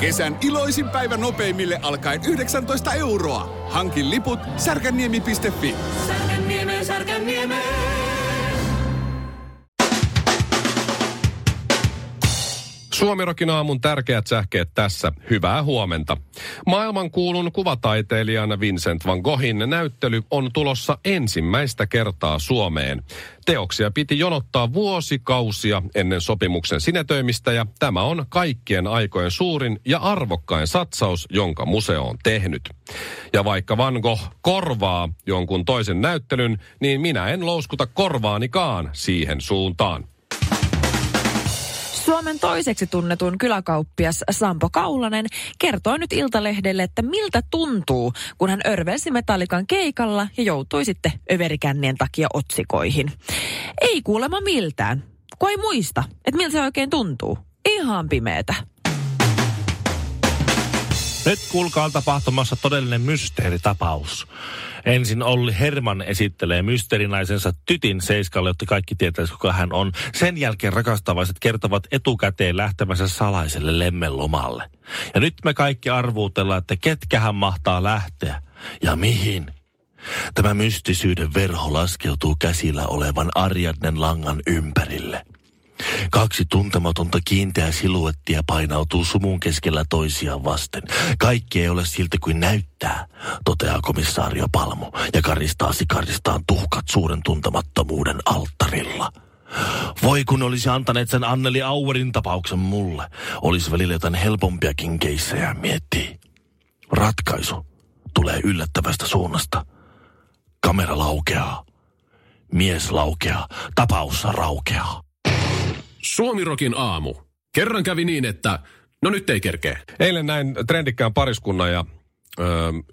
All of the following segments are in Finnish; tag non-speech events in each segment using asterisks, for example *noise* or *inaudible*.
Kesän iloisin päivä nopeimille alkaen 19 euroa. Hankin liput särkänniemi.fi. Särkänniemi, Särkänniemi. Suomirokin aamun tärkeät sähkeet tässä. Hyvää huomenta. Maailmankuulun kuvataiteilijan Vincent van Goghin näyttely on tulossa ensimmäistä kertaa Suomeen. Teoksia piti jonottaa vuosikausia ennen sopimuksen sinetöimistä ja tämä on kaikkien aikojen suurin ja arvokkain satsaus, jonka museo on tehnyt. Ja vaikka Van Gogh korvaa jonkun toisen näyttelyn, niin minä en louskuta korvaanikaan siihen suuntaan. Suomen toiseksi tunnetun kyläkauppias Sampo Kaulanen kertoi nyt Iltalehdelle, että miltä tuntuu, kun hän örvelsi metallikan keikalla ja joutui sitten överikännien takia otsikoihin. Ei kuulemma miltään, kun ei muista, että miltä se oikein tuntuu. Ihan pimeetä. Nyt kuulkaa tapahtumassa todellinen mysteeritapaus. Ensin Olli Herman esittelee mysteerinaisensa tytin seiskalle, jotta kaikki tietäisivät, kuka hän on. Sen jälkeen rakastavaiset kertovat etukäteen lähtemänsä salaiselle lemmenlomalle. Ja nyt me kaikki arvuutellaan, että ketkä hän mahtaa lähteä ja mihin. Tämä mystisyyden verho laskeutuu käsillä olevan Ariadnen langan ympärille – Kaksi tuntematonta kiinteää siluettia painautuu sumun keskellä toisiaan vasten. Kaikki ei ole siltä kuin näyttää, toteaa komissaario Palmu ja karistaa sikaristaan tuhkat suuren tuntemattomuuden alttarilla. Voi kun olisi antaneet sen Anneli Auerin tapauksen mulle. Olisi välillä jotain helpompiakin keissejä miettii. Ratkaisu tulee yllättävästä suunnasta. Kamera laukeaa. Mies laukeaa. Tapaus raukeaa. Suomirokin aamu. Kerran kävi niin, että no nyt ei kerkeä. Eilen näin trendikkään pariskunnan ja ö,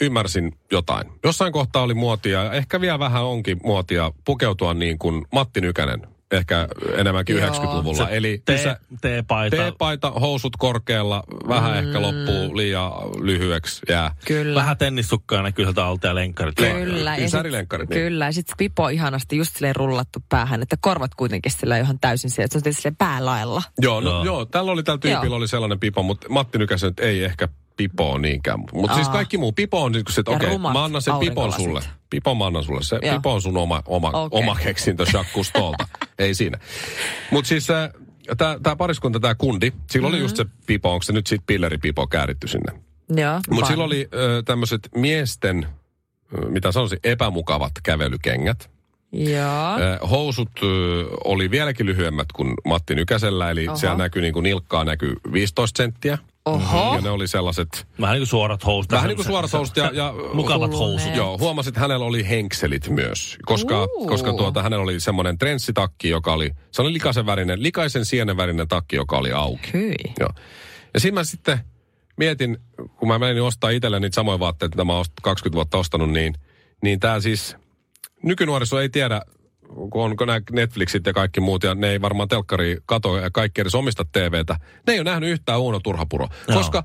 ymmärsin jotain. Jossain kohtaa oli muotia, ja ehkä vielä vähän onkin muotia, pukeutua niin kuin Matti Nykänen ehkä enemmänkin Joo. 90-luvulla. Se Eli tee- isä- teepaita. teepaita, housut korkealla, vähän mm. ehkä loppuu liian lyhyeksi jää. Kyllä. Vähän tennissukkaa näkyy sieltä alta ja lenkkarit. Kyllä. ja sit- Ysärilenkkarit, niin. Kyllä, ja sitten pipo ihanasti just silleen rullattu päähän, että korvat kuitenkin sillä ihan täysin siellä, että se on tietysti silleen päälaella. Joo, no, Joo. joo. tällä oli tällä tyypillä Joo. oli sellainen pipo, mutta Matti Nykäsen nyt ei ehkä pipo on niinkään. Mutta siis kaikki muu. Pipo on niin kuin se, että okei, rumat mä annan sen pipon sulle. Pipo mä annan sulle. Se Joo. pipo on sun oma, oma, Okei. oma keksintö Jacques *laughs* ei siinä. Mutta siis tämä pariskunta, tämä kundi, sillä oli just se pipo, onko se nyt sitten pilleripipo kääritty sinne. Joo. Mutta silloin oli tämmöiset miesten, ö, mitä sanoisin, epämukavat kävelykengät. Joo. Housut oli vieläkin lyhyemmät kuin Matti Nykäsellä, eli Oho. siellä näkyy niin kuin nilkkaa näkyy 15 senttiä. Oho. Ja ne oli sellaiset, Vähän niin kuin suorat housut. vähän niin kuin suorat housut ja, ja Mukavat housut. Joo, huomasit, että hänellä oli henkselit myös, koska, Uu. koska tuota, hänellä oli semmoinen trenssitakki, joka oli, se oli likaisen värinen, likaisen sienen värinen takki, joka oli auki. Hyi. Joo. Ja siinä mä sitten mietin, kun mä menin ostaa itselle niitä samoja vaatteita, mitä mä oon 20 vuotta ostanut, niin, niin tää siis, nykynuoriso ei tiedä, kun on nämä Netflixit ja kaikki muut, ja ne ei varmaan telkkari kato ja kaikki edes omista TVtä. Ne ei ole nähnyt yhtään Uuno Turhapuro, Joo. koska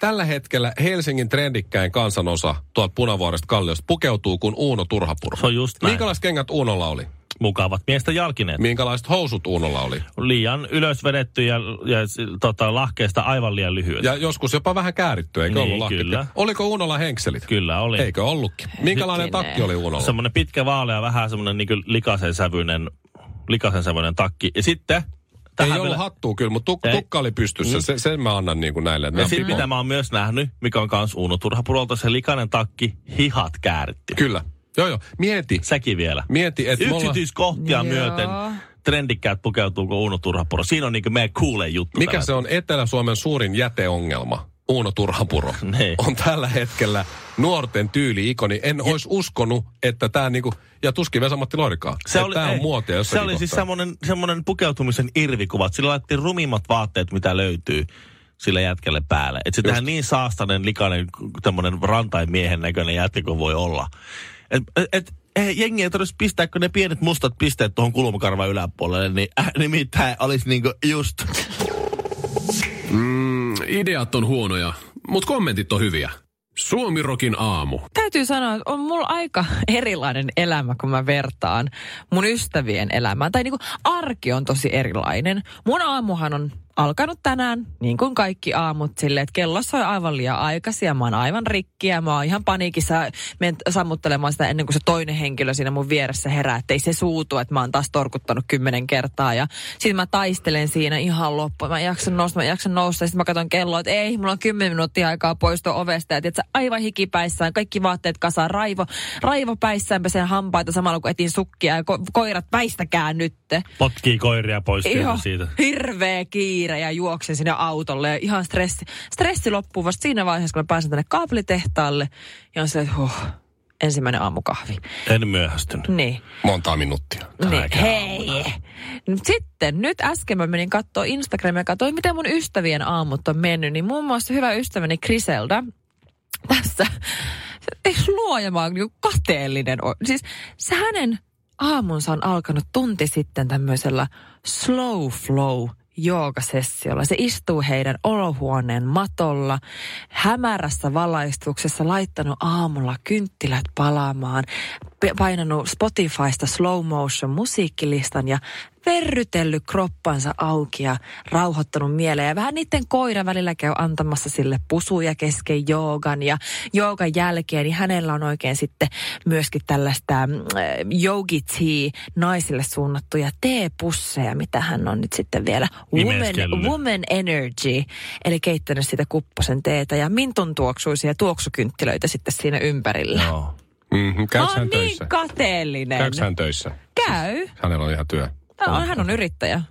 tällä hetkellä Helsingin trendikkäin kansanosa tuolta Punavuoresta Kalliosta pukeutuu kuin Uuno Turhapuro. Se on just näin. Minkälaiset kengät Uunolla oli? Mukavat miesten jalkineet. Minkälaiset housut Uunolla oli? Liian ylös vedetty ja, ja tota, lahkeesta aivan liian lyhyet. Ja joskus jopa vähän kääritty, eikö Niin, ollut kyllä. Oliko Uunolla henkselit? Kyllä oli. Eikö ollutkin? Minkälainen Hetkinen. takki oli Uunolla? Semmoinen pitkä vaalea, vähän semmoinen niin likasen sävyinen, likasen sävyinen takki. Ja sitten... Ei tähän ollut vielä- hattua kyllä, mutta tuk, Ei. tukka oli pystyssä. Se, sen mä annan niin kuin näille. Ja sitten mitä mä oon myös nähnyt, mikä on kans Uno Turhapurolta, se likainen takki, hihat kääritty. Kyllä. Joo, joo. Mieti. Säkin vielä. Mieti, että. Yksityiskohtia Joo. myöten trendikkäät pukeutuuko Uno Turhapuro. Siinä on niinku meidän kuulee juttu. Mikä se on Etelä-Suomen suurin jäteongelma? Uuno Turhapuro. *laughs* Niin. On tällä hetkellä nuorten tyyli-ikoni. En olisi uskonut, että tämä niinku... Ja tuskin Vesa-Matti Loirikaan. Se oli, tämä on ei, muotia Se oli siis semmoinen, semmoinen pukeutumisen irvikuvat. Sillä laitettiin rumimmat vaatteet, mitä löytyy sille jätkelle päälle. Että se tehdään niin saastainen, likainen, tämmöinen rantain miehen näköinen jätkä kuin voi olla. Et, et, et, ei, jengi ei tarvitsisi pistää, kun ne pienet mustat pisteet tuohon kulmakarvan yläpuolelle, niin äh, nimittäin olisi niinku just... Mm, ideat on huonoja, mutta kommentit on hyviä. Suomirokin aamu. Täytyy sanoa, että on mulla aika erilainen elämä, kun mä vertaan mun ystävien elämään. Tai niinku arki on tosi erilainen. Mun aamuhan on alkanut tänään, niin kuin kaikki aamut, silleen, että kello soi aivan liian aikaisin ja mä oon aivan rikki ja mä oon ihan paniikissa menen sammuttelemaan sitä ennen kuin se toinen henkilö siinä mun vieressä herää, että ei se suutu, että mä oon taas torkuttanut kymmenen kertaa ja sitten mä taistelen siinä ihan loppuun. Mä en jaksa nousta, mä en jaksa nousta ja sitten mä katson kelloa, että ei, mulla on kymmenen minuuttia aikaa poistua ovesta ja tiedätkö, aivan hikipäissään, kaikki vaatteet kasaan, raivo, raivo päissään pesen hampaita samalla kun etin sukkia ja ko- koirat väistäkää nytte. Potkii koiria pois Joo. siitä. hirveä kiire ja juoksen sinne autolle ja ihan stressi, stressi loppuu vasta siinä vaiheessa, kun mä pääsen tänne kaapelitehtaalle ja on se, että huh, ensimmäinen aamukahvi. En myöhästynyt. Niin. Montaa minuuttia. Niin, hei. Nyt Sitten, nyt äsken mä menin katsoa Instagramia ja katsoin, miten mun ystävien aamut on mennyt. Niin muun muassa hyvä ystäväni Griselda tässä, ei luoja, mä oon niin kateellinen. Siis se hänen aamunsa on alkanut tunti sitten tämmöisellä slow flow joogasessiolla. Se istuu heidän olohuoneen matolla, hämärässä valaistuksessa, laittanut aamulla kynttilät palaamaan, painanut Spotifysta slow motion musiikkilistan ja verrytellyt kroppansa auki ja rauhoittanut mieleen. Ja vähän niiden koira välillä käy antamassa sille pusuja kesken joogan ja joogan jälkeen, niin hänellä on oikein sitten myöskin tällaista mm, äh, yogi tea naisille suunnattuja teepusseja, mitä hän on nyt sitten vielä woman, woman energy, eli keittänyt sitä kupposen teetä ja mintun tuoksuisia tuoksukynttilöitä sitten siinä ympärillä. Joo. Mm-hmm. Mä oon hän niin töissä? kateellinen. Käyks hän töissä? Käy. Hänellä on ihan työ. Hän on, hän on yrittäjä.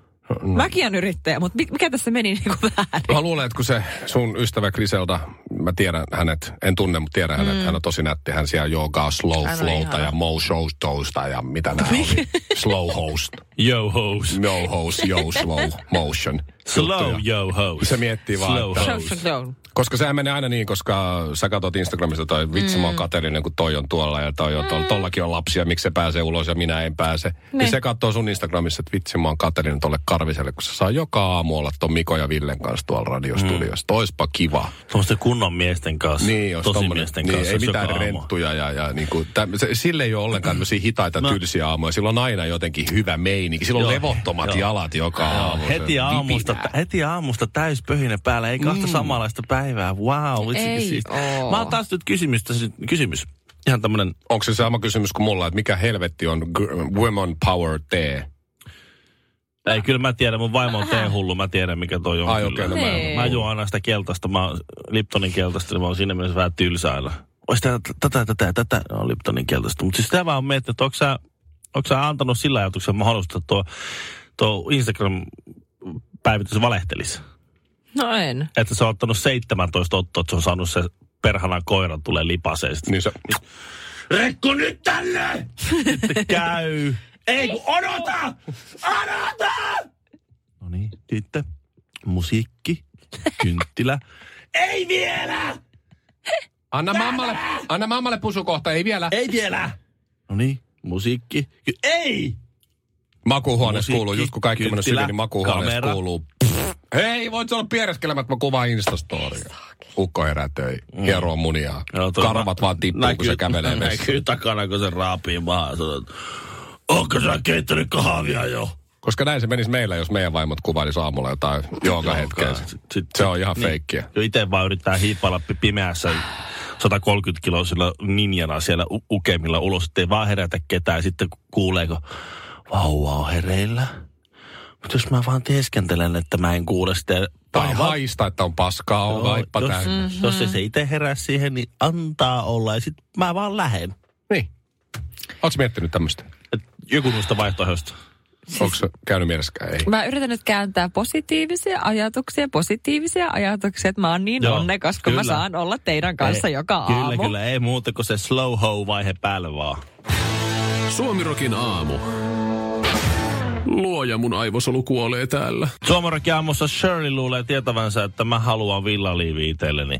No. Mäkin on yrittäjä, mutta mi- mikä tässä meni niin kuin *laughs* väärin? Mä luulen, että kun se sun ystävä Griselda, mä tiedän hänet, en tunne, mutta tiedän hänet, hän on tosi nätti. Hän siellä joogaa slow Mm. Flowta ihana. ja mo showsta ja mitä nää oli. Slow host. *laughs* Yo host. No host, yo slow motion. Slow juttuja. yo host. Se miettii vaan, Slow että- Show, host. show, show. Koska sehän menee aina niin, koska sä katsot Instagramista toi vitsi, Mm. mä oon kateellinen, kun toi on tuolla ja toi on tuolla. Tollakin on lapsia, miksi se pääsee ulos ja minä en pääse. Niin, Niin. se katsoo sun Instagramissa, että vitsi, mä oon kateellinen tolle Karviselle, kun se saa joka aamu olla ton Miko ja Villen kanssa tuolla radiostudiossa. Mm. Toispa kiva. Tuommoisten kunnon miesten kanssa. Niin, jos Tosi miesten niin, kanssa. ei mitään renttuja ja, ja niin kuin, täm, se, sille ei ole ollenkaan tämmöisiä hitaita, No. tylsiä aamuja. Sillä on aina jotenkin hyvä meininki. Sillä on Joo, levottomat joo. jalat joka Joo, aamu. heti, aamusta, vipinää. heti aamusta täyspöhinen päällä, ei kahta mm. samanlaista päivää. Wow, Ei siis. Mä oon taas nyt kysymys, tässä, kysymys. Ihan tämmönen, Onko se sama kysymys kuin mulla, että mikä helvetti on g- Women Power Tee? Ei kyllä mä tiedän, mun vaimo on teehullu, mä tiedän mikä toi on. Ai okei, no mä en- Niin. Mä juon aina sitä keltaista, mä Liptonin keltaista, niin mä oon siinä mielessä vähän tylsäillä. Ois tätä, tätä, tätä, tätä, no Liptonin keltaista. Mutta siis sitä vaan miettinyt, että onko sä, onko sä antanut sillä ajatuksella mahdollista, että tuo, tuo Instagram-päivitys valehtelisi? No en. Että se on ottanut 17 ottoa, että se on saanut se perhana koiran tulee lipaseen. Niin se, Rekko nyt tänne! Sitten *laughs* käy. Ei kun odota! Odota! No niin, sitten musiikki, kynttilä. *laughs* Ei vielä! anna mammalle, anna mammalle pusukohta, ei vielä. Ei vielä! No niin, musiikki. Ky- ei! Makuuhuoneessa Musiikki, kuuluu, just kun kaikki mennyt niin makuuhuoneessa kamera. kuuluu. Hei, voit olla piereskelemättä, mä kuvaan Instastoria. Ukko herää töihin, hieroo munia. Toi Karvat vaan tippuu, kun se kävelee vessaan. Näkyy takana, kun se raapii maahan. Onko sä keittänyt kahvia jo? Koska näin se menisi meillä, jos meidän vaimot kuvailisi aamulla jotain joogahetkeä. Sit- sit- Se on ihan niin. feikkiä. Jo itse vaan yrittää hiippailla pi- pimeässä 130 kiloisilla ninjana siellä u- ukemilla ulos, ettei vaan herätä ketään. Sitten ku- kuuleeko, vauva on hereillä. Mutta jos mä vaan teeskentelen, että mä en kuule sitä. Tai haista, että on paskaa, on vaippa jos, täynnä. Mm-hmm. jos se itse herää siihen, niin antaa olla. Ja sit mä vaan lähen. Niin. Oletko miettinyt tämmöistä? Joku noista vaihtoehdoista. Onko se käynyt mielessäkään? Ei. Mä yritän nyt kääntää positiivisia ajatuksia, positiivisia ajatuksia, että mä oon niin Joo, onnekas, kun mä kyllä. saan olla teidän kanssa Ei, joka kyllä, aamu. Kyllä, ei muuta kuin se slow ho vaihe päälle vaan. Suomirokin aamu. Luoja mun aivosolu kuolee täällä. Suomarokin aamussa Shirley luulee tietävänsä, että mä haluan villaliivi itselleni.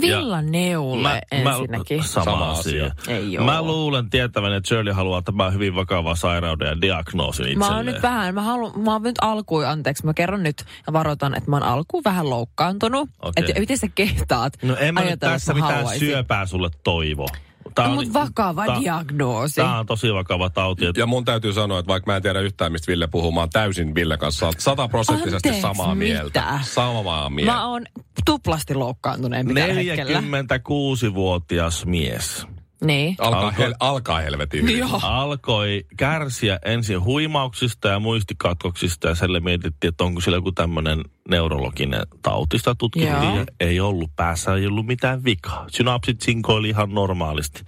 Villaneule ensinnäkin. sama, Sama asia. asia. Ei. Mä luulen tietävän, että Shirley haluaa tämän hyvin vakava sairauden ja diagnoosin Mä itselleen. oon nyt vähän, mä, haluan, mä oon nyt alkuun, anteeksi, mä kerron nyt ja varoitan, että mä oon alkuun vähän loukkaantunut. Okei. Että miten sä kehtaat No en mä nyt tässä mä mitään haluaisin. syöpää sulle toivo. Tää No, oli- mut vakava tää- diagnoosi. Tää on tosi vakava tauti. että Ja mun täytyy sanoa, että vaikka mä en tiedä yhtään, mistä Ville puhuu, mä oon täysin Ville kanssa sataprosenttisesti Anteeksi, samaa mieltä. mitä? Samaa mieltä. Mä oon tuplasti loukkaantuneempi tällä hetkellä. 46-vuotias mies Niin. Alkaa, Alkoi- hel- alkaa helvetin hyvin. Joo. alkoi kärsiä ensin huimauksista ja muistikatkoksista ja selle mietittiin, että onko sillä joku tämmöinen neurologinen tauti. Sitä tutkittiin ja ei ollut. Päässä ei ollut mitään vikaa. Synapsit sinkoili ihan normaalisti.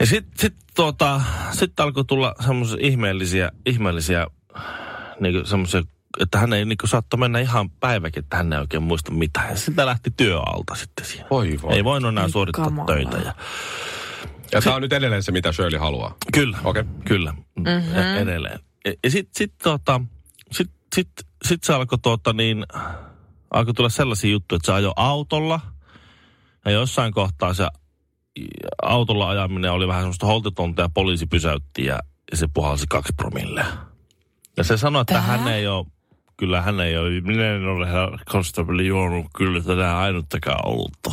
Ja sitten sit, tota, sit alkoi tulla semmoisia ihmeellisiä, ihmeellisiä niin semmoisia, että hän ei niin saattoi mennä ihan päiväkin, että hän ei oikein muista mitään. Ja sitä lähti työalta sitten siihen. Voi voi. Ei voinut enää suorittaa kamala. töitä. Ja Ja tää on nyt edelleen se, mitä Shirley haluaa. Kyllä, Okei. kyllä, mm-hmm. edelleen. Ja, ja sitten sit, tota, sit, sit, sit se alkoi tota, niin, alkoi tulla sellaisia juttuja, että se ajoi autolla ja jossain kohtaa se autolla ajaminen oli vähän semmoista holtitonta ja poliisi pysäytti ja, ja se puhalsi kaksi promillea. Ja se sanoi, että Tää? hän ei ole, kyllä hän ei ole, minä en ole herra Constable juonut kyllä tänään ainuttakaan olutta.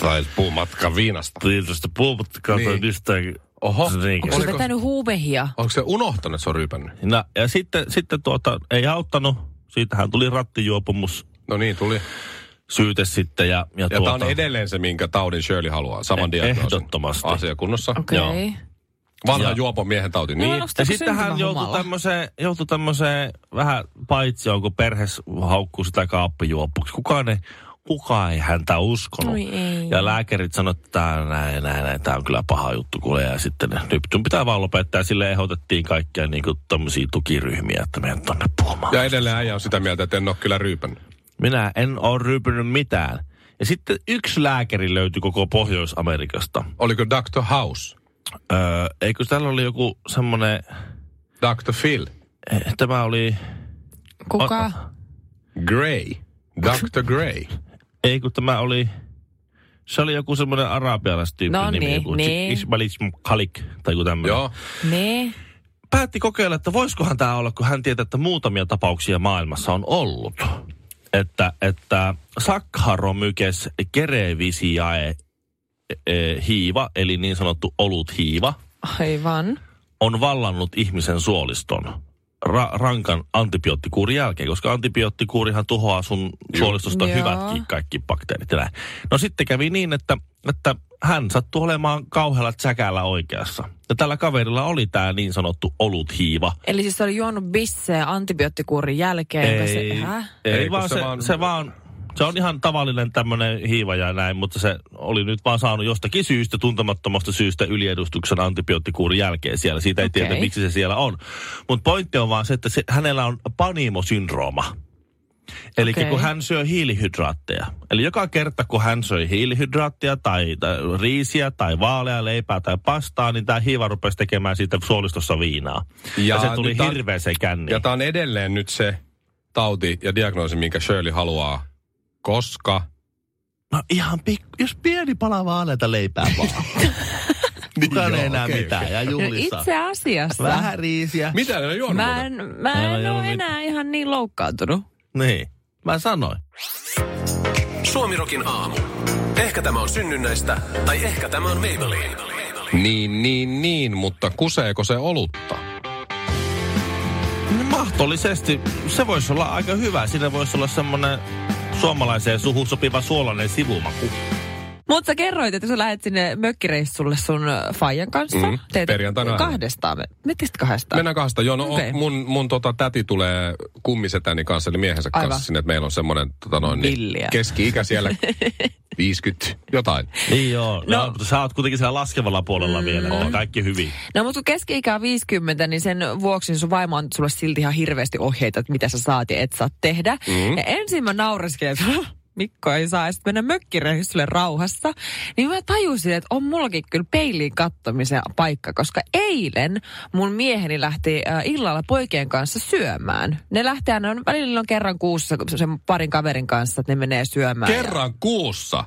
Tai puumatka viinasta. Tietysti puhumattakaan Niin. niin. mistään Oho. sneakers. Onko se vetänyt huumehia? Onko se unohtanut, että se on ryypännyt? No, ja sitten, sitten tuota, ei auttanut. Siitähän tuli rattijuopumus No niin, tuli. syyte sitten. Ja, ja, Ja tuota, tämä on edelleen se, minkä taudin Shirley haluaa. Saman Eh- diagnoosin. ehdottomasti. Asiakunnossa. Okei. Joo. Vanha Ja- juopon miehen tauti. No, Niin. onks ja Joku sitten hän joutui tämmöiseen, joutui tämmöiseen vähän paitsi kun perhes haukkuu sitä kaappijuopuksi. Kukaan ei, kukaan ei häntä uskonut. Oi ei. Ja lääkärit sanoivat, että tämä, näin, näin, näin, tämä on kyllä paha juttu kuule. Ja sitten ne, nyt sun pitää vaan lopettaa. Ja sille ehdotettiin kaikkia niin kuin, tukiryhmiä, että meidän tonne puhumaan. Ja edelleen äijä on sitä mieltä, että en ole kyllä ryypännyt. Minä en ole ryypynyt mitään. Ja sitten yksi lääkäri löytyi koko Pohjois-Amerikasta. Oliko Dr. House? Öö, eikö täällä oli joku semmoinen, Dr. Phil? eh, tämä oli, Kuka? Gray? Dr. Gray? ei kun tämä oli, se oli joku semmoinen arabialaistyyppi No nimi, niin, joku niin. Ismail Khalik tai joku tämmöinen. Joo. Ne. Päätti kokeilla, että voisikohan tämä olla, kun hän tietää, että muutamia tapauksia maailmassa on ollut. Että, että Saccharomyces cerevisiae e, hiiva, eli niin sanottu olut hiiva, Aivan. on vallannut ihmisen suoliston ra- rankan antibioottikuurin jälkeen, koska antibioottikuurihan tuhoaa sun suolistosta Joo. hyvätkin kaikki bakteerit ja näin. No sitten kävi niin, että, että hän sattui olemaan kauhealla tsäkällä oikeassa. Ja tällä kaverilla oli tämä niin sanottu olut hiiva. Eli siis se oli juonut bisseä antibioottikuurin jälkeen. Ei, se, ei, Ei, vaan se se, vaan- se vaan... Se on ihan tavallinen tämmöinen hiiva ja näin, mutta se oli nyt vaan saanut jostakin syystä, tuntemattomasta syystä yliedustuksen antibioottikuurin jälkeen siellä. Siitä ei Okei. tiedä, miksi se siellä on. Mutta pointti on vaan se, että se, hänellä on panimosyndrooma. Eli Okei. kun hän syö hiilihydraatteja. Eli joka kerta, kun hän söi hiilihydraattia tai, tai riisiä tai vaalea leipää tai pastaa, niin tämä hiiva rupesi tekemään siitä suolistossa viinaa. Ja, Ja se tuli tää- hirveä se känni. Ja tämä on edelleen nyt se tauti ja diagnoosi, minkä Shirley haluaa. Koska No ihan pikku, jos pieni pala vaaleita leipää vaan. *laughs* Kukaan Joo, ei enää okei, mitään. Ja No juhlissa. itse asiassa. Vähän riisiä. mitä ne on Mä en, mä en juonut ole mitään. enää ihan niin loukkaantunut. Niin. Mä sanoin. Suomirokin aamu. Ehkä tämä on synnynnäistä, tai ehkä tämä on Maybelline. Niin, niin, niin, mutta kuseeko se olutta? Mahdollisesti. Se voisi olla aika hyvä. Siinä voisi olla semmoinen suomalaiseen suhun sopiva suolainen sivumaku. Mutta sä kerroit, että sä lähdet sinne mökkireissulle sun Fajan kanssa. Mm, perjantaina lähden. kahdestaan. Te kahdestaan? Mennään kahdesta. Joo, no Okei. okay. mun, mun tota, täti tulee kummisetäni kanssa, eli miehensä Aivan. kanssa sinne, että meillä on semmoinen tota noin, niin, keski-ikä siellä *laughs* 50 jotain. Niin joo. No. No, mutta sä oot kuitenkin siellä laskevalla puolella mm. vielä. On kaikki hyvin. No mutta kun keski-ikä on 50, niin sen vuoksi sun vaimo on sulle silti ihan hirveästi ohjeita, että mitä sä saat ja et saa tehdä. Mm. Ja ensin mä naureskelin, että "Huh, *laughs* Mikko ei saa sitten mennä mökkireissulle rauhassa. Niin mä tajusin, että on mullakin kyllä peiliin kattomisen paikka, koska eilen mun mieheni lähti äh, illalla poikien kanssa syömään. Ne lähtee aina, välillä on kerran kuussa sen parin kaverin kanssa, että ne menee syömään. Kerran kuussa.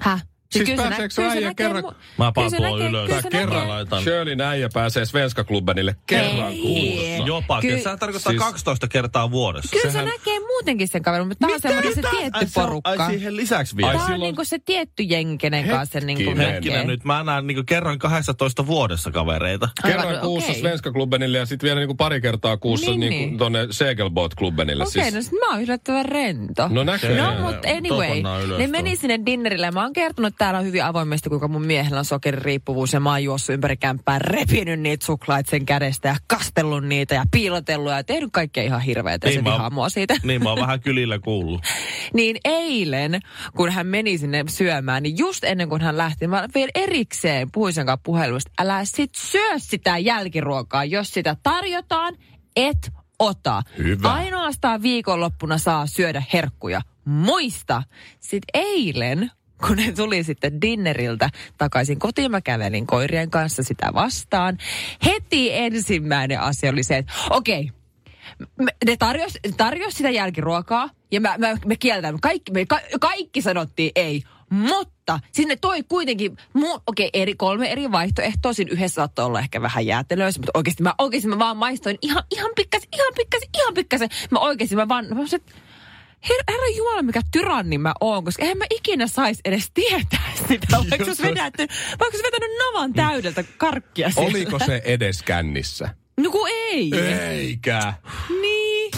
Häh? Siis kyllä pääseekö se äijä näkee kerran- mu- Mä näkee- ylös. kyllä kerran näkee- laitan. Shirleyn äijä pääsee Svenska Klubbenille kerran Ei. kuussa. Jopa. Ky- Kyllä. Sehän tarkoittaa siis- 12 kertaa vuodessa. Kyllä Sehän- se näkee muutenkin sen kaverin, mutta tämä on semmoinen se tietty Ai, on- porukka. Ai siihen lisäksi vielä. Ai Tämä on silloin- niinku se tietty jengi, kenen kanssa se niinku Hetkinen. Näkee. nyt, mä näen niinku kerran 12 vuodessa kavereita. Kerran Aivan, kuussa okei. Svenska Klubbenille ja sitten vielä niinku pari kertaa kuussa Niin, niinku niin. tonne Segelboat Klubbenille. Okei, siis. no sit mä oon yllättävän rento. No näköjään. No, mutta anyway, ne meni sinne dinnerille. Mä oon kertonut täällä hyvin avoimesti, kuinka mun miehellä on sokeririippuvuus ja mä oon juossut ympäri kämppää, repinyt niitä suklaat sen kädestä ja kastellut niitä ja piilotellut ja tehnyt kaikkea ihan hirveätä ja Niin se mä oon- vihaa mua siitä. Niin mä oon vähän kylillä kuullut. *laughs* Niin eilen, kun hän meni sinne syömään, niin just ennen kuin hän lähti, mä vielä erikseen puhuin sen kanssa puhelusta, älä sit syö sitä jälkiruokaa, jos sitä tarjotaan, et ota. Hyvä. Ainoastaan viikonloppuna saa syödä herkkuja. Muista, sit eilen, kun ne tuli sitten dinneriltä takaisin kotiin, mä kävelin koirien kanssa sitä vastaan. Heti ensimmäinen asia oli se, että okei, me, ne tarjos, tarjos sitä jälkiruokaa ja mä, mä, me kieltämme. Kaikki, me, ka, kaikki sanottiin ei. Mutta sinne toi kuitenkin, okei, eri, kolme eri vaihtoehtoa. Siinä yhdessä saattoi olla ehkä vähän jäätelöä, mutta oikeasti mä, oikeasti mä vaan maistoin ihan, ihan pikkasen, ihan pikkasen, ihan pikkasen. Mä oikeasti mä vaan, mä sanoin, Her, herra Jumala, mikä tyranni mä oon, koska eihän mä ikinä sais edes tietää sitä, vaikka se vedätty, vaikka se vetänyt navan täydeltä karkkia sieltä. Oliko se edes kännissä? No kun ei. Eikä. Niin.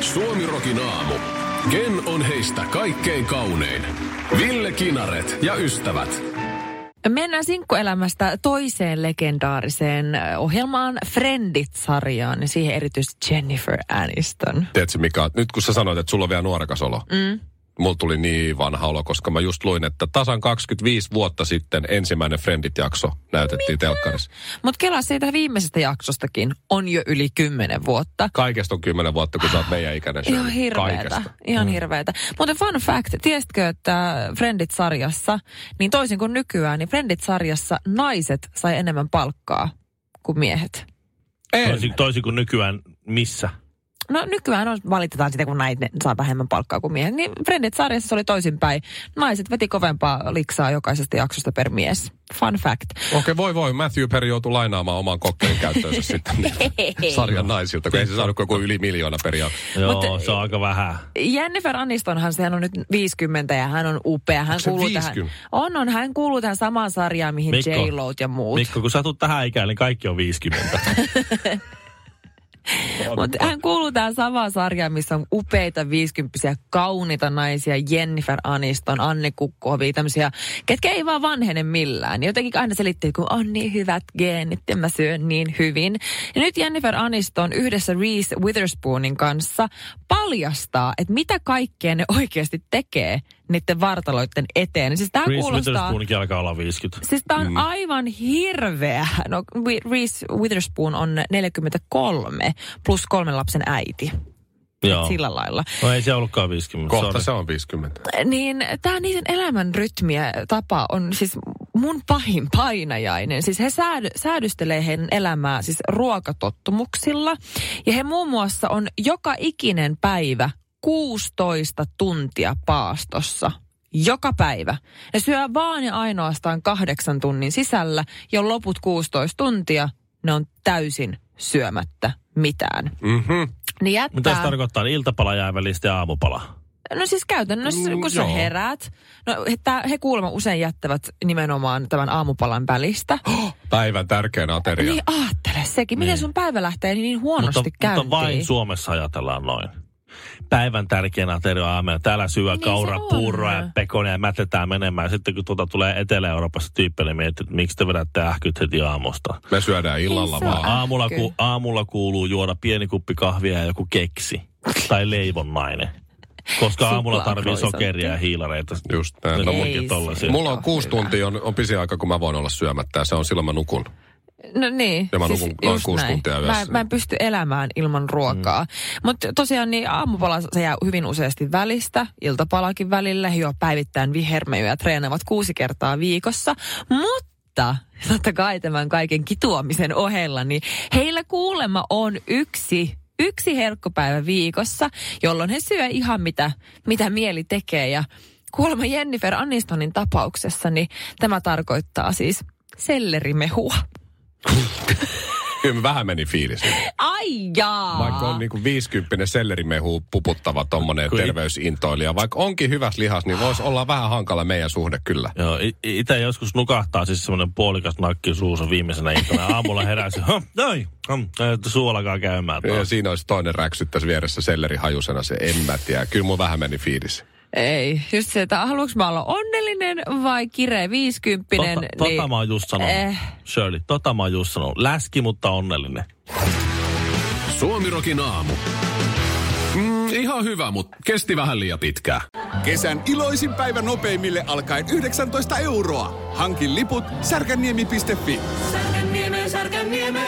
Suomirokin aamu. Ken on heistä kaikkein kaunein? Ville Kinaret ja ystävät. Mennään sinkkuelämästä toiseen legendaariseen ohjelmaan Friendit-sarjaan ja siihen erityisesti Jennifer Aniston. Tiedätkö Mika, nyt kun sä sanoit, että sulla on vielä nuorekas olo. Mm. Mulla tuli niin vanha olo, koska mä just luin, että tasan 25 vuotta sitten ensimmäinen Friendit-jakso näytettiin telkkarissa. Mutta kelaa siitä viimeisestä jaksostakin on jo yli 10 vuotta. Kaikesta on 10 vuotta, kun sä oot meidän ikäinen. Shirley. Ihan hirveetä. Kaikesta. Ihan mm. hirveetä. Mutta fun fact, tiesitkö, että Friendit-sarjassa, niin toisin kuin nykyään, niin Friendit-sarjassa naiset sai enemmän palkkaa kuin miehet. Toisin, toisin kuin nykyään missä? No nykyään on, valitetaan sitä, kun näitä saa vähemmän palkkaa kuin miehet. Niin Friendit-sarjassa se oli toisinpäin. Naiset veti kovempaa liksaa jokaisesta jaksosta per mies. Fun fact. Okei, okay, voi voi. Matthew Perry joutui lainaamaan oman kokkelin käyttöönsä *laughs* sitten niin sarjan naisilta, kun ei se saanut kuin yli miljoona per jakso. Joo, Mut- se on aika vähän. Jennifer Anistonhan, sehän on nyt 50 ja hän on upea. Hän Onko se kuuluu 50? tähän, on, on, hän kuuluu tähän samaan sarjaan, mihin Mikko. j ja muut. Mikko, kun sä tähän ikään, niin kaikki on 50. *laughs* Mutta hän kuuluu tähän samaan sarjaan, missä on upeita 50 kauniita naisia, Jennifer Aniston, Anne Kukkohovi, tämmöisiä, ketkä ei vaan vanhene millään. Jotenkin aina selitti, kun on niin hyvät geenit ja mä syön niin hyvin. Ja nyt Jennifer Aniston yhdessä Reese Witherspoonin kanssa paljastaa, että mitä kaikkea ne oikeasti tekee niiden vartaloiden eteen. Siis tämä Reese kuulostaa... Alkaa olla 50. Siis tämä on mm. aivan hirveä. No, Reese Witherspoon on 43 plus kolmen lapsen äiti. Joo. Sillä lailla. No ei se ollutkaan 50. Kohta sorry. se on 50. Niin tämä niiden elämän rytmiä tapa on siis mun pahin painajainen. Siis he säädy, säädystelee heidän elämää siis ruokatottumuksilla. Ja he muun muassa on joka ikinen päivä 16 tuntia paastossa. Joka päivä. Ne syö vaan ja ainoastaan kahdeksan tunnin sisällä, jo loput 16 tuntia ne on täysin syömättä mitään. Mhm. Niin jättää... Mitä se tarkoittaa? Iltapala jää välistä ja aamupala. No siis käytännössä, Mm, kun sä joo. heräät, no he, tää, he kuulemma usein jättävät nimenomaan tämän aamupalan välistä. Päivän tärkein ateria. Niin ajattele sekin, miten sun päivä lähtee niin huonosti mutta, käyntiin. mutta vain Suomessa ajatellaan noin. Päivän tärkein ateria aamena. Täällä syö Niin kaura, puuroa ja pekonia ja mätetään menemään. Sitten kun tuota tulee Etelä-Euroopassa tyyppille miettii, että miksi te vedätte ähkyt heti aamusta. Me syödään illalla vaan. Aamulla, ku, aamulla kuuluu juoda pieni kuppi kahvia ja joku keksi. Tai leivonnainen. Koska aamulla tarvii sokeria ja hiilareita. Just näin. No, No, mulla on kuusi tuntia, on, on pisin aika, kun mä voin olla syömättä ja se on silloin mä nukun. No niin. Ja mä nukun noin just kuusi näin. tuntia Mä, yössä. mä en pysty elämään ilman ruokaa. Mm. Mutta tosiaan niin aamupala se jää hyvin useasti välistä, iltapalakin välillä. He juo päivittäin vihermejä ja treenaavat kuusi kertaa viikossa. Mutta totta kai tämän kaiken kituamisen ohella, niin heillä kuulemma on yksi yksi herkkupäivä viikossa, jolloin he syö ihan mitä, mitä mieli tekee. Ja kuulemma Jennifer Anistonin tapauksessa, niin tämä tarkoittaa siis sellerimehua. *laughs* Kyllä vähän meni fiilis. Ai jaa. Vaikka on niinku 50 sellerimehu puputtava tommonen Kui- terveysintoilija. Vaikka onkin hyväs lihas, niin voisi olla vähän hankala meidän suhde kyllä. Joo, itse joskus nukahtaa siis semmoinen puolikas nakki suussa viimeisenä iltana. ja Aamulla heräsi, "Hah, noin, hm, alkaa käymään. Ja taas." siinä olisi toinen räksyttäisi vieressä sellerihajusena, se en mä tiedä. Kyllä mun vähän meni fiilis. Ei, just se, että haluanko mä olla onnellinen vai kireä viisikymppinen. Tota, tota mä oon just sanonut, Eh. Shirley, tota mä oon just sanonut. Läski, mutta onnellinen. Suomirokin aamu. Mm, ihan hyvä, mutta kesti vähän liian pitkään. Kesän iloisin päivä nopeimille alkaen 19 euroa. Hankin liput särkänniemi.fi. Särkänniemi, Särkänniemi.